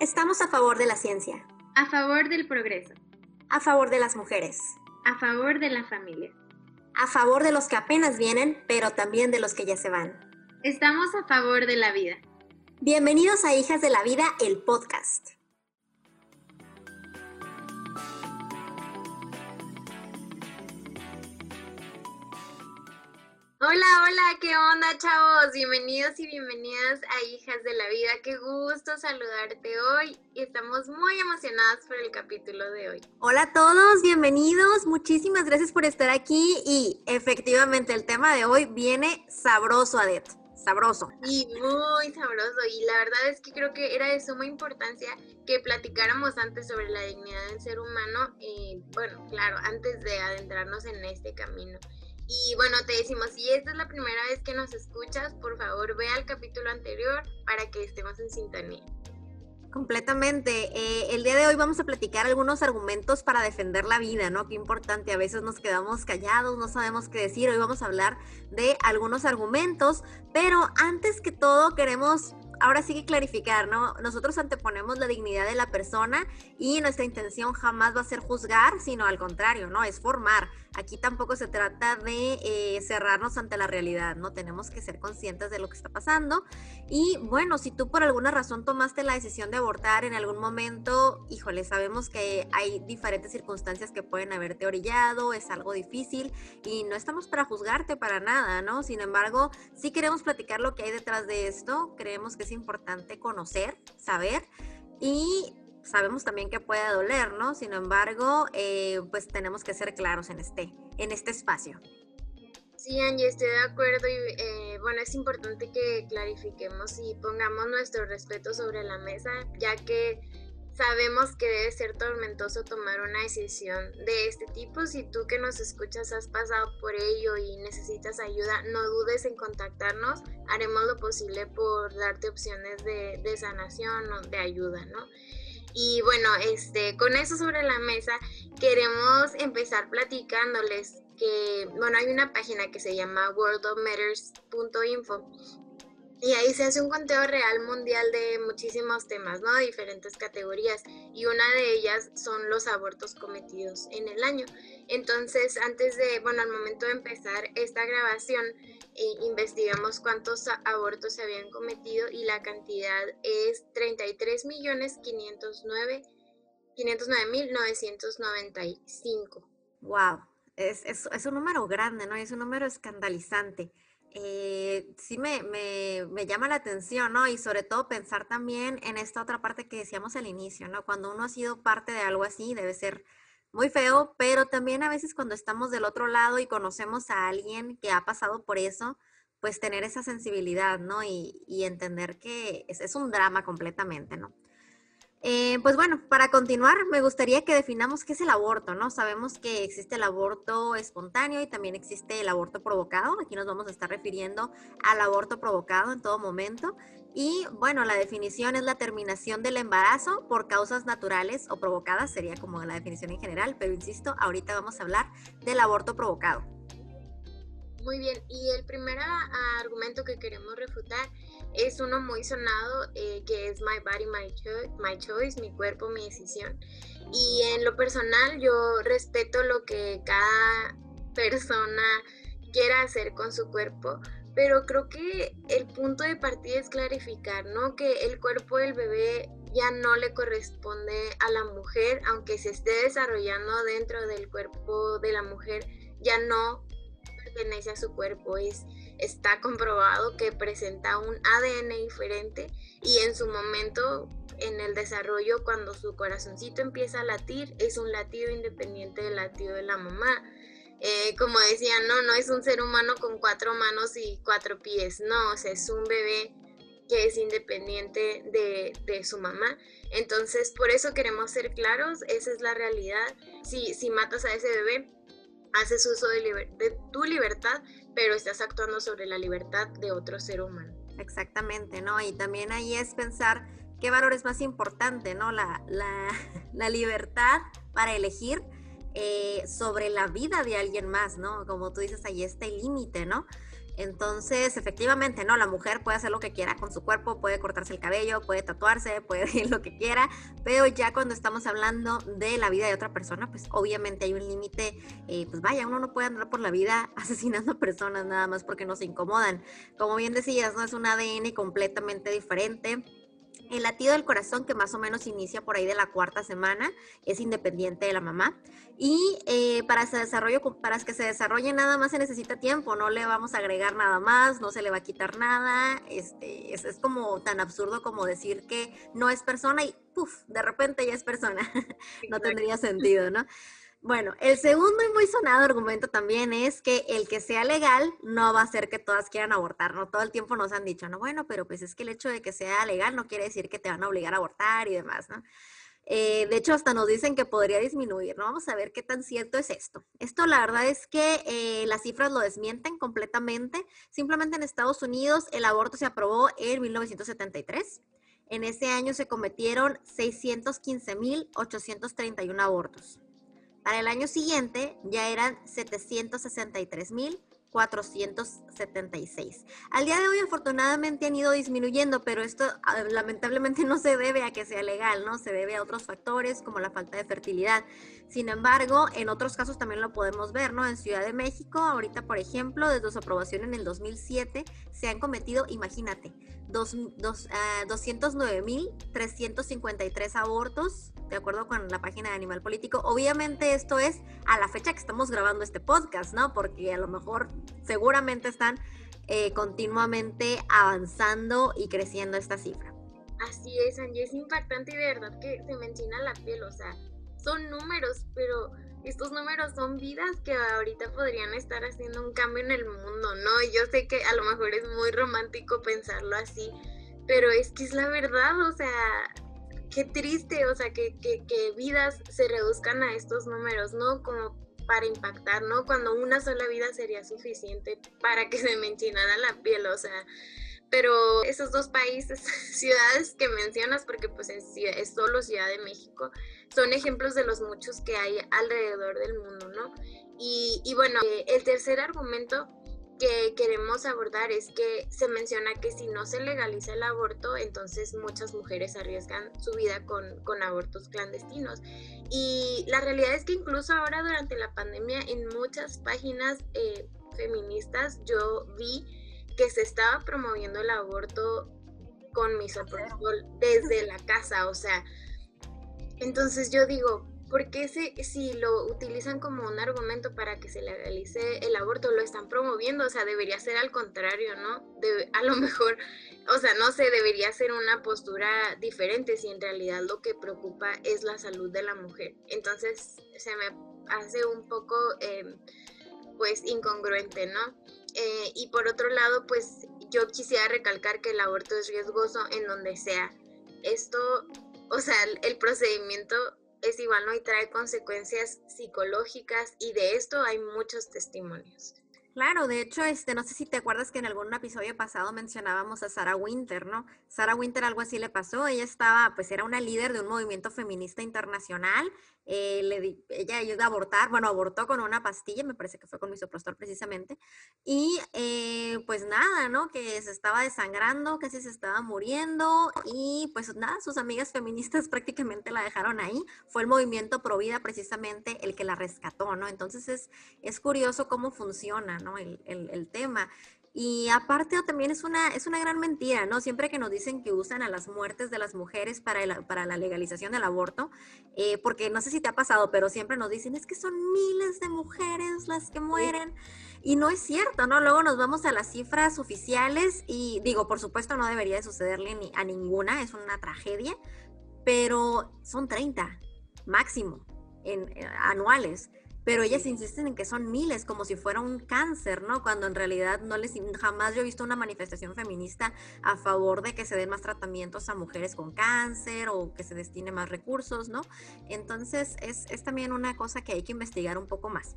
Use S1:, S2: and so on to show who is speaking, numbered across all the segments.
S1: Estamos a favor de la ciencia.
S2: A favor del progreso.
S1: A favor de las mujeres.
S2: A favor de la familia.
S1: A favor de los que apenas vienen, pero también de los que ya se van.
S2: Estamos a favor de la vida.
S1: Bienvenidos a Hijas de la Vida, el podcast.
S2: Hola, hola, ¿qué onda, chavos? Bienvenidos y bienvenidas a Hijas de la Vida. Qué gusto saludarte hoy y estamos muy emocionadas por el capítulo de hoy.
S1: Hola a todos, bienvenidos. Muchísimas gracias por estar aquí y efectivamente el tema de hoy viene sabroso, Adet. Sabroso.
S2: Y muy sabroso. Y la verdad es que creo que era de suma importancia que platicáramos antes sobre la dignidad del ser humano. Y bueno, claro, antes de adentrarnos en este camino. Y bueno, te decimos, si esta es la primera vez que nos escuchas, por favor ve al capítulo anterior para que estemos en sintonía.
S1: Completamente. Eh, el día de hoy vamos a platicar algunos argumentos para defender la vida, ¿no? Qué importante. A veces nos quedamos callados, no sabemos qué decir. Hoy vamos a hablar de algunos argumentos, pero antes que todo queremos ahora sí que clarificar, ¿no? Nosotros anteponemos la dignidad de la persona y nuestra intención jamás va a ser juzgar, sino al contrario, ¿no? Es formar. Aquí tampoco se trata de eh, cerrarnos ante la realidad, ¿no? Tenemos que ser conscientes de lo que está pasando. Y bueno, si tú por alguna razón tomaste la decisión de abortar en algún momento, híjole, sabemos que hay diferentes circunstancias que pueden haberte orillado, es algo difícil y no estamos para juzgarte para nada, ¿no? Sin embargo, sí queremos platicar lo que hay detrás de esto, creemos que es importante conocer, saber y sabemos también que puede doler, ¿no? Sin embargo, eh, pues tenemos que ser claros en este, en este espacio.
S2: Sí, Angie, estoy de acuerdo y eh, bueno, es importante que clarifiquemos y pongamos nuestro respeto sobre la mesa, ya que sabemos que debe ser tormentoso tomar una decisión de este tipo. Si tú que nos escuchas has pasado por ello y necesitas ayuda, no dudes en contactarnos. Haremos lo posible por darte opciones de, de sanación o de ayuda, ¿no? Y bueno, este, con eso sobre la mesa, queremos empezar platicándoles que, bueno, hay una página que se llama worldofmatters.info y ahí se hace un conteo real mundial de muchísimos temas, ¿no? diferentes categorías. Y una de ellas son los abortos cometidos en el año. Entonces, antes de, bueno, al momento de empezar esta grabación, eh, investigamos cuántos abortos se habían cometido y la cantidad es 33 millones 509 509.995.
S1: Wow, es, es, es, un número grande, ¿no? Es un número escandalizante. Eh, sí me, me, me, llama la atención, ¿no? Y sobre todo pensar también en esta otra parte que decíamos al inicio, ¿no? Cuando uno ha sido parte de algo así, debe ser muy feo, pero también a veces cuando estamos del otro lado y conocemos a alguien que ha pasado por eso, pues tener esa sensibilidad, ¿no? Y, entender que es, es, un drama completamente, ¿no? Eh, pues bueno, para continuar, me gustaría que definamos qué es el aborto, ¿no? Sabemos que existe el aborto espontáneo y también existe el aborto provocado. Aquí nos vamos a estar refiriendo al aborto provocado en todo momento. Y bueno, la definición es la terminación del embarazo por causas naturales o provocadas, sería como la definición en general, pero insisto, ahorita vamos a hablar del aborto provocado.
S2: Muy bien, y el primer argumento que queremos refutar es uno muy sonado eh, que es My Body, my, my Choice, mi cuerpo, mi decisión. Y en lo personal yo respeto lo que cada persona quiera hacer con su cuerpo, pero creo que el punto de partida es clarificar, ¿no? Que el cuerpo del bebé ya no le corresponde a la mujer, aunque se esté desarrollando dentro del cuerpo de la mujer, ya no pertenece a su cuerpo, es, está comprobado que presenta un ADN diferente y en su momento en el desarrollo cuando su corazoncito empieza a latir es un latido independiente del latido de la mamá eh, como decía, no, no es un ser humano con cuatro manos y cuatro pies, no, o es un bebé que es independiente de, de, su mamá. Entonces, por eso queremos ser claros, esa es la realidad. Si, si matas a ese bebé, haces uso de, de tu libertad, pero estás actuando sobre la libertad de otro ser humano.
S1: Exactamente, ¿no? Y también ahí es pensar qué valor es más importante, ¿no? La, la, la libertad para elegir eh, sobre la vida de alguien más, ¿no? Como tú dices, ahí está el límite, ¿no? Entonces, efectivamente, ¿no? La mujer puede hacer lo que quiera con su cuerpo, puede cortarse el cabello, puede tatuarse, puede ir lo que quiera, pero ya cuando estamos hablando de la vida de otra persona, pues obviamente hay un límite, eh, pues vaya, uno no puede andar por la vida asesinando personas nada más porque nos incomodan. Como bien decías, ¿no? Es un ADN completamente diferente el latido del corazón, que más o menos inicia por ahí de la cuarta semana, es independiente de la mamá. Y eh, para, ese desarrollo, para que se desarrolle nada más se necesita tiempo, no le vamos a agregar nada más, no se le va a quitar nada. Este, es, es como tan absurdo como decir que no es persona y ¡puf! De repente ya es persona. no tendría sentido, ¿no? Bueno, el segundo y muy sonado argumento también es que el que sea legal no va a hacer que todas quieran abortar, ¿no? Todo el tiempo nos han dicho, no, bueno, pero pues es que el hecho de que sea legal no quiere decir que te van a obligar a abortar y demás, ¿no? Eh, de hecho, hasta nos dicen que podría disminuir, ¿no? Vamos a ver qué tan cierto es esto. Esto, la verdad es que eh, las cifras lo desmienten completamente. Simplemente en Estados Unidos el aborto se aprobó en 1973. En ese año se cometieron 615.831 abortos. Para el año siguiente ya eran 763 mil 476. Al día de hoy afortunadamente han ido disminuyendo, pero esto ah, lamentablemente no se debe a que sea legal, ¿no? Se debe a otros factores como la falta de fertilidad. Sin embargo, en otros casos también lo podemos ver, ¿no? En Ciudad de México, ahorita por ejemplo, desde su aprobación en el 2007, se han cometido, imagínate, dos, dos, 209.353 ah, abortos, de acuerdo con la página de Animal Político. Obviamente esto es a la fecha que estamos grabando este podcast, ¿no? Porque a lo mejor seguramente están eh, continuamente avanzando y creciendo esta cifra.
S2: Así es, Angie, es impactante y de verdad que se menciona la piel, o sea, son números, pero estos números son vidas que ahorita podrían estar haciendo un cambio en el mundo, ¿no? Yo sé que a lo mejor es muy romántico pensarlo así, pero es que es la verdad, o sea, qué triste, o sea, que, que, que vidas se reduzcan a estos números, ¿no? Como para impactar, ¿no? Cuando una sola vida sería suficiente para que se me enchinara la piel, o sea, pero esos dos países, ciudades que mencionas, porque pues es, es, solo Ciudad de México, son ejemplos de los muchos que hay alrededor del mundo, ¿no? Y, y bueno, eh, el tercer argumento que queremos abordar es que se menciona que si no se legaliza el aborto, entonces muchas mujeres arriesgan su vida con, con, abortos clandestinos. Y la realidad es que incluso ahora durante la pandemia en muchas páginas eh, feministas yo vi que se estaba promoviendo el aborto con misoprostol desde la casa, o sea, entonces yo digo, ¿por qué si lo utilizan como un argumento para que se legalice el aborto, lo están promoviendo? O sea, debería ser al contrario, ¿no? a lo mejor, o sea, no sé, debería ser una postura diferente si en realidad lo que preocupa es la salud de la mujer. Entonces, se me hace un poco, em, pues, incongruente, ¿no? Eh, y por otro lado, pues, yo quisiera recalcar que el aborto es riesgoso en donde sea. Esto, o sea, el procedimiento es igual, ¿no? Y trae consecuencias psicológicas y de esto hay muchos testimonios.
S1: Claro, de hecho, este, no sé si te acuerdas que en algún episodio pasado mencionábamos a Sarah Winter, ¿no? Sarah Winter algo así le pasó, ella estaba, pues era una líder de un movimiento feminista internacional, eh, le, ella ayuda a abortar, bueno, abortó con una pastilla, me parece que fue con misoprostol precisamente, y eh, pues nada, ¿no? Que se estaba desangrando, casi se estaba muriendo, y pues nada, sus amigas feministas prácticamente la dejaron ahí, fue el movimiento pro vida precisamente el que la rescató, ¿no? Entonces es, es curioso cómo funciona, el, tema. Y aparte también es una, es una gran mentira, ¿no? Siempre que nos dicen que usan a las muertes de las mujeres para, para la legalización del aborto, eh, porque no sé si te ha pasado, pero siempre nos dicen, es que son miles de mujeres las que mueren. Y no es cierto, ¿no? Luego nos vamos a las cifras oficiales y digo, por supuesto no debería de sucederle ni a ninguna, es una tragedia, pero son 30 máximo en, eh, anuales pero ellas insisten en que son miles, como si fuera un cáncer, ¿no? Cuando en realidad no les, jamás yo he visto una manifestación feminista a favor de que se den más tratamientos a mujeres con cáncer o que se destine más recursos, ¿no? Entonces es, es también una cosa que hay que investigar un poco más.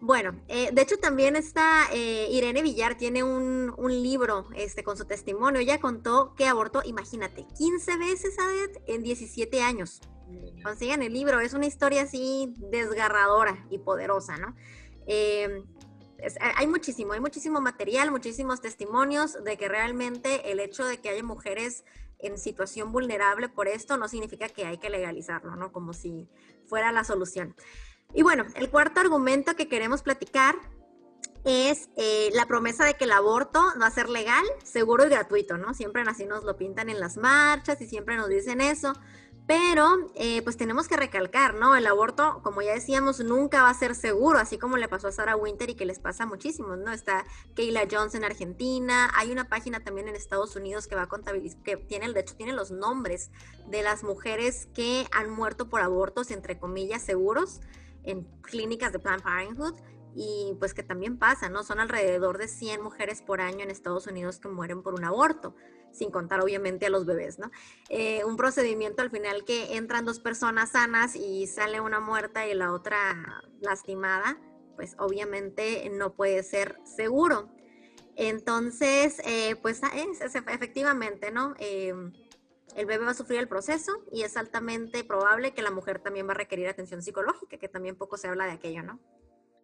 S1: Bueno, eh, de hecho también está eh, Irene Villar, tiene un, un, libro este, con su testimonio. Ella contó que abortó, imagínate, 15 veces a en 17 años. Consigan el libro, es una historia así desgarradora y poderosa, ¿no? Eh, hay muchísimo, hay muchísimo material, muchísimos testimonios de que realmente el hecho de que haya mujeres en situación vulnerable por esto no significa que hay que legalizarlo, ¿no? Como si fuera la solución. Y bueno, el cuarto argumento que queremos platicar es eh, la promesa de que el aborto va a ser legal, seguro y gratuito, ¿no? Siempre así nos lo pintan en las marchas y siempre nos dicen eso. Pero, eh, pues tenemos que recalcar, ¿no? El aborto, como ya decíamos, nunca va a ser seguro, así como le pasó a Sarah Winter y que les pasa muchísimo, ¿no? Está Kayla Jones en Argentina, hay una página también en Estados Unidos que va a contabilizar, que tiene, de hecho, tiene los nombres de las mujeres que han muerto por abortos, entre comillas, seguros, en clínicas de Planned Parenthood y pues que también pasa, ¿no? Son alrededor de 100 mujeres por año en Estados Unidos que mueren por un aborto, sin contar obviamente a los bebés, ¿no? Eh, un procedimiento al final que entran dos personas sanas y sale una muerta y la otra lastimada, pues obviamente no puede ser seguro. Entonces, eh, pues ah, es, efectivamente, ¿no? Em, el bebé va a sufrir el proceso y es altamente probable que la mujer también va a requerir atención psicológica, que también poco se habla de aquello, ¿no?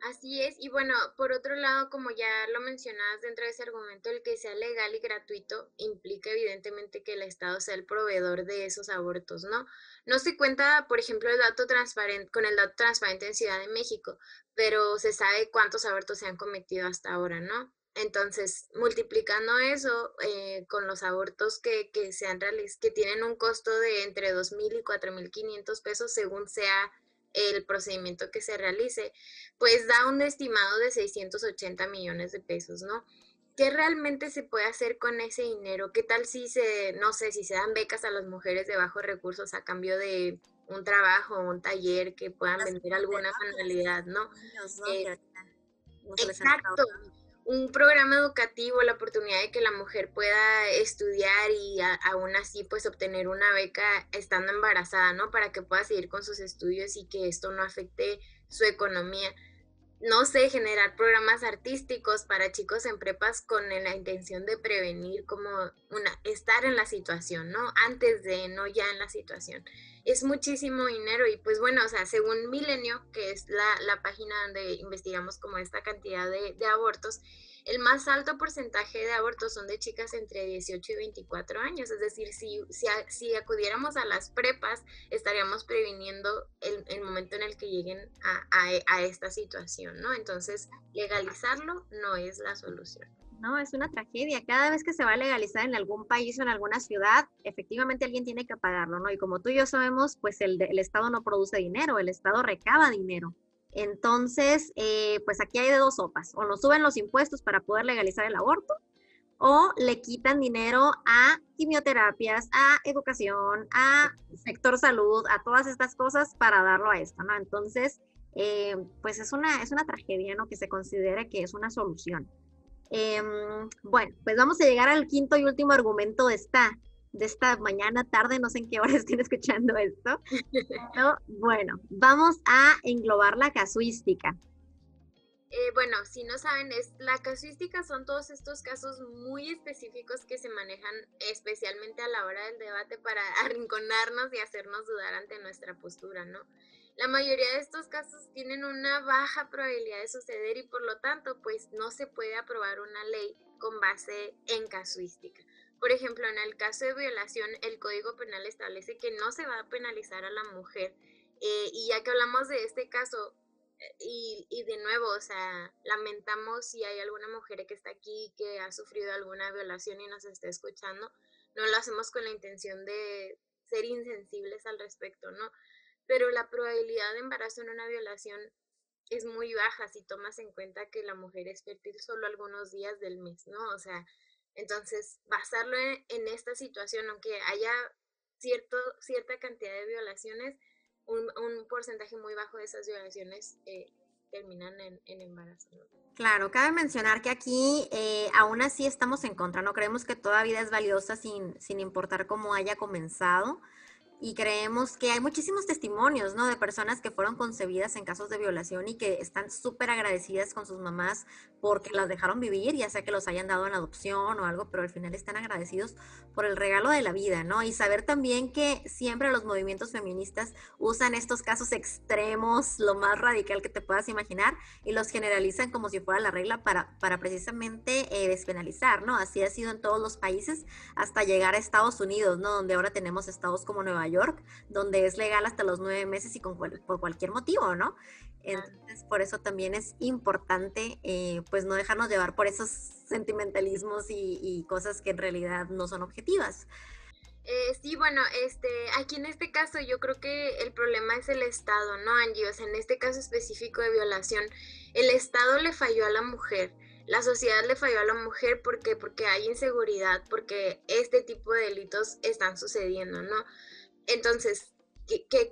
S2: Así es, y bueno, por otro lado, como ya lo mencionabas dentro de ese argumento, el que sea legal y gratuito implica evidentemente que el Estado sea el proveedor de esos abortos, ¿no? No se cuenta, por ejemplo, el dato transparente, con el dato transparente en Ciudad de México, pero se sabe cuántos abortos se han cometido hasta ahora, ¿no? Entonces, multiplicando eso eh, con los abortos que, que, se han que tienen un costo de entre 2.000 y 4.500 pesos según sea el procedimiento que se realice, pues da un estimado de 680 millones de pesos, ¿no? ¿Qué realmente se puede hacer con ese dinero? ¿Qué tal si se, no sé, si se dan becas a las mujeres de bajos recursos a cambio de un trabajo un taller que puedan vender alguna manualidad, ¿no? Eh, exacto un programa educativo, la oportunidad de que la mujer pueda estudiar y aún así pues obtener una beca estando embarazada, ¿no? Para que pueda seguir con sus estudios y que esto no afecte su economía. No sé, generar programas artísticos para chicos en prepas con la intención de prevenir como una, estar en la situación, ¿no? Antes de, no ya en la situación. Es muchísimo dinero y pues bueno, o sea, según Milenio, que es la, página donde investigamos como esta cantidad de, abortos, el más alto porcentaje de abortos son de chicas entre 18 y 24 años. Es decir, si, si, acudiéramos a las prepas, estaríamos previniendo el, momento en el que lleguen a, esta situación, ¿no? Entonces, legalizarlo no es la solución.
S1: No, es una tragedia. Cada vez que se va a legalizar en algún país o en alguna ciudad, efectivamente alguien tiene que pagarlo, ¿no? Y como tú y yo sabemos, pues el, Estado no produce dinero, el Estado recaba dinero. Entonces, eh, pues aquí hay de dos sopas. O nos suben los impuestos para poder legalizar el aborto, o le quitan dinero a quimioterapias, a educación, a sector salud, a todas estas cosas para darlo a esto, ¿no? Entonces, eh, pues es una, es una tragedia, ¿no? Que se considere que es una solución. Em, bueno, pues vamos a llegar al quinto y último argumento de esta, de esta mañana, tarde, no sé en qué hora estén escuchando esto. bueno, vamos a englobar la casuística.
S2: Eh, bueno, si no saben, es, la casuística son todos estos casos muy específicos que se manejan especialmente a la hora del debate para arrinconarnos y hacernos dudar ante nuestra postura, ¿no? La mayoría de estos casos tienen una baja probabilidad de suceder y por lo tanto, pues no se puede aprobar una ley con base en casuística. Por ejemplo, en el caso de violación, el Código Penal establece que no se va a penalizar a la mujer. Eh, y ya que hablamos de este caso, eh, y, y, de nuevo, o sea, lamentamos si hay alguna mujer que está aquí que ha sufrido alguna violación y nos está escuchando, no lo hacemos con la intención de ser insensibles al respecto, ¿no? Pero la probabilidad de embarazo en una violación es muy baja si tomas en cuenta que la mujer es fértil solo algunos días del mes, ¿no? O sea, entonces, basarlo en, esta situación, aunque haya cierto, cierta cantidad de violaciones, un, porcentaje muy bajo de esas violaciones eh, terminan en, embarazo.
S1: Claro, cabe mencionar que aquí eh, aún así estamos en contra, no creemos que toda vida es valiosa sin, sin importar cómo haya comenzado. Y creemos que hay muchísimos testimonios, ¿no? De personas que fueron concebidas en casos de violación y que están súper agradecidas con sus mamás porque las dejaron vivir, ya sea que los hayan dado en adopción o algo, pero al final están agradecidos por el regalo de la vida, ¿no? Y saber también que siempre los movimientos feministas usan estos casos extremos, lo más radical que te puedas imaginar, y los generalizan como si fuera la regla para, para precisamente eh, despenalizar, ¿no? Así ha sido en todos los países hasta llegar a Estados Unidos, ¿no? Donde ahora tenemos estados como Nueva York, donde es legal hasta los nueve meses y con, por cualquier motivo, ¿no? Entonces, por eso también es importante, eh, pues, no dejarnos llevar por esos sentimentalismos y, cosas que en realidad no son objetivas.
S2: Eh, sí, bueno, este, aquí en este caso yo creo que el problema es el Estado, ¿no, Angie? O sea, en este caso específico de violación, el Estado le falló a la mujer, la sociedad le falló a la mujer porque, porque hay inseguridad, porque este tipo de delitos están sucediendo, ¿no? Entonces,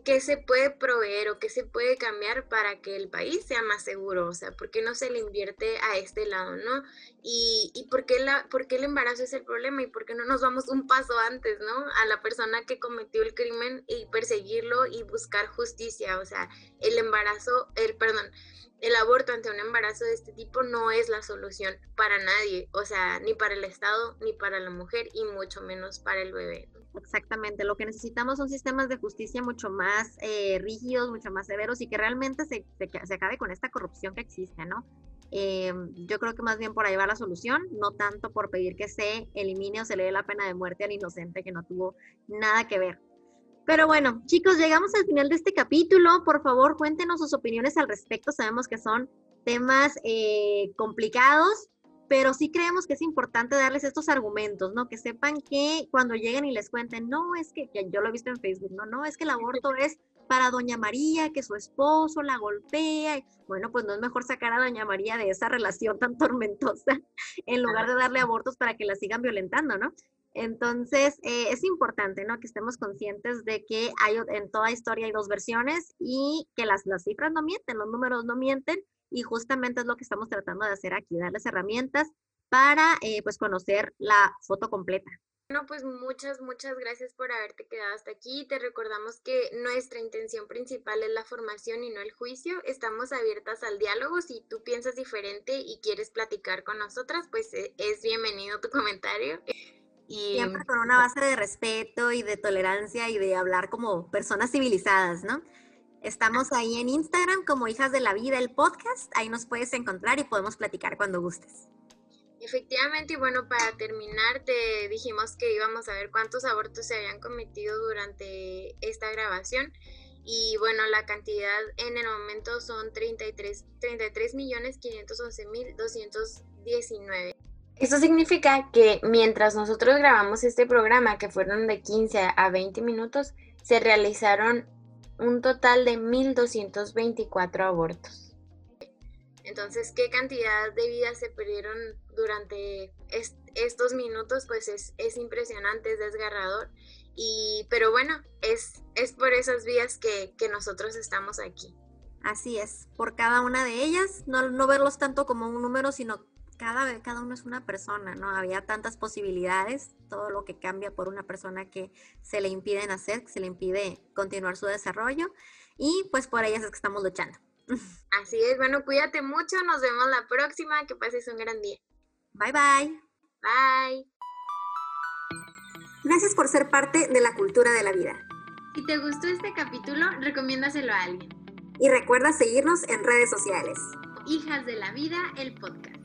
S2: ¿qué, se puede proveer o qué se puede cambiar para que el país sea más seguro? O sea, ¿por qué no se le invierte a este lado, no? Y, y por, qué la, por qué el embarazo es el problema y por qué no nos vamos un paso antes, ¿no? A la persona que cometió el crimen y perseguirlo y buscar justicia. O sea, el embarazo, el, perdón, el aborto ante un embarazo de este tipo no es la solución para nadie, o sea, ni para el Estado, ni para la mujer y mucho menos para el bebé.
S1: Exactamente, lo que necesitamos son sistemas de justicia mucho más eh, rígidos, mucho más severos y que realmente se, se, acabe con esta corrupción que existe, ¿no? Eh, yo creo que más bien por ahí va la solución, no tanto por pedir que se elimine o se le dé la pena de muerte al inocente que no tuvo nada que ver. Pero bueno, chicos, llegamos al final de este capítulo. Por favor, cuéntenos sus opiniones al respecto. Sabemos que son temas eh, complicados, pero sí creemos que es importante darles estos argumentos, ¿no? Que sepan que cuando lleguen y les cuenten, no, es que, yo lo he visto en Facebook, no, no, es que el aborto es para Doña María, que su esposo la golpea. Bueno, pues no es mejor sacar a Doña María de esa relación tan tormentosa en lugar de darle abortos para que la sigan violentando, ¿no? Entonces, eh, es importante, ¿no? Que estemos conscientes de que hay, en toda historia hay dos versiones y que las, las cifras no mienten, los números no mienten y justamente es lo que estamos tratando de hacer aquí, darles herramientas para, eh, pues, conocer la foto completa.
S2: Bueno, pues muchas, muchas gracias por haberte quedado hasta aquí. Te recordamos que nuestra intención principal es la formación y no el juicio. Estamos abiertas al diálogo. Si tú piensas diferente y quieres platicar con nosotras, pues eh, es bienvenido tu comentario.
S1: Y, Siempre con una base de respeto y de tolerancia y de hablar como personas civilizadas, ¿no? Estamos ahí en Instagram como Hijas de la Vida, el podcast. Ahí nos puedes encontrar y podemos platicar cuando gustes.
S2: Efectivamente, y bueno, para terminar, te dijimos que íbamos a ver cuántos abortos se habían cometido durante esta grabación. Y bueno, la cantidad en el momento son 33, 33 millones 511 mil 219. Esto significa que mientras nosotros grabamos este programa, que fueron de 15 a 20 minutos, se realizaron un total de 1.224 abortos. Entonces, ¿qué cantidad de vidas se perdieron durante estos minutos? Pues es, es, impresionante, es desgarrador. Y, pero bueno, es, es por esas vías que, que nosotros estamos aquí.
S1: Así es, por cada una de ellas, no, no verlos tanto como un número, sino cada, cada uno es una persona, ¿no? Había tantas posibilidades, todo lo que cambia por una persona que se le impiden hacer, que se le impide continuar su desarrollo y pues por ellas es que estamos luchando.
S2: Así es, bueno, cuídate mucho, nos vemos la próxima, que pases un gran día.
S1: Bye bye.
S2: Bye.
S1: Gracias por ser parte de la cultura de la vida.
S2: Si te gustó este capítulo, recomiéndaselo a alguien.
S1: Y recuerda seguirnos en redes sociales.
S2: Hijas de la Vida, el podcast.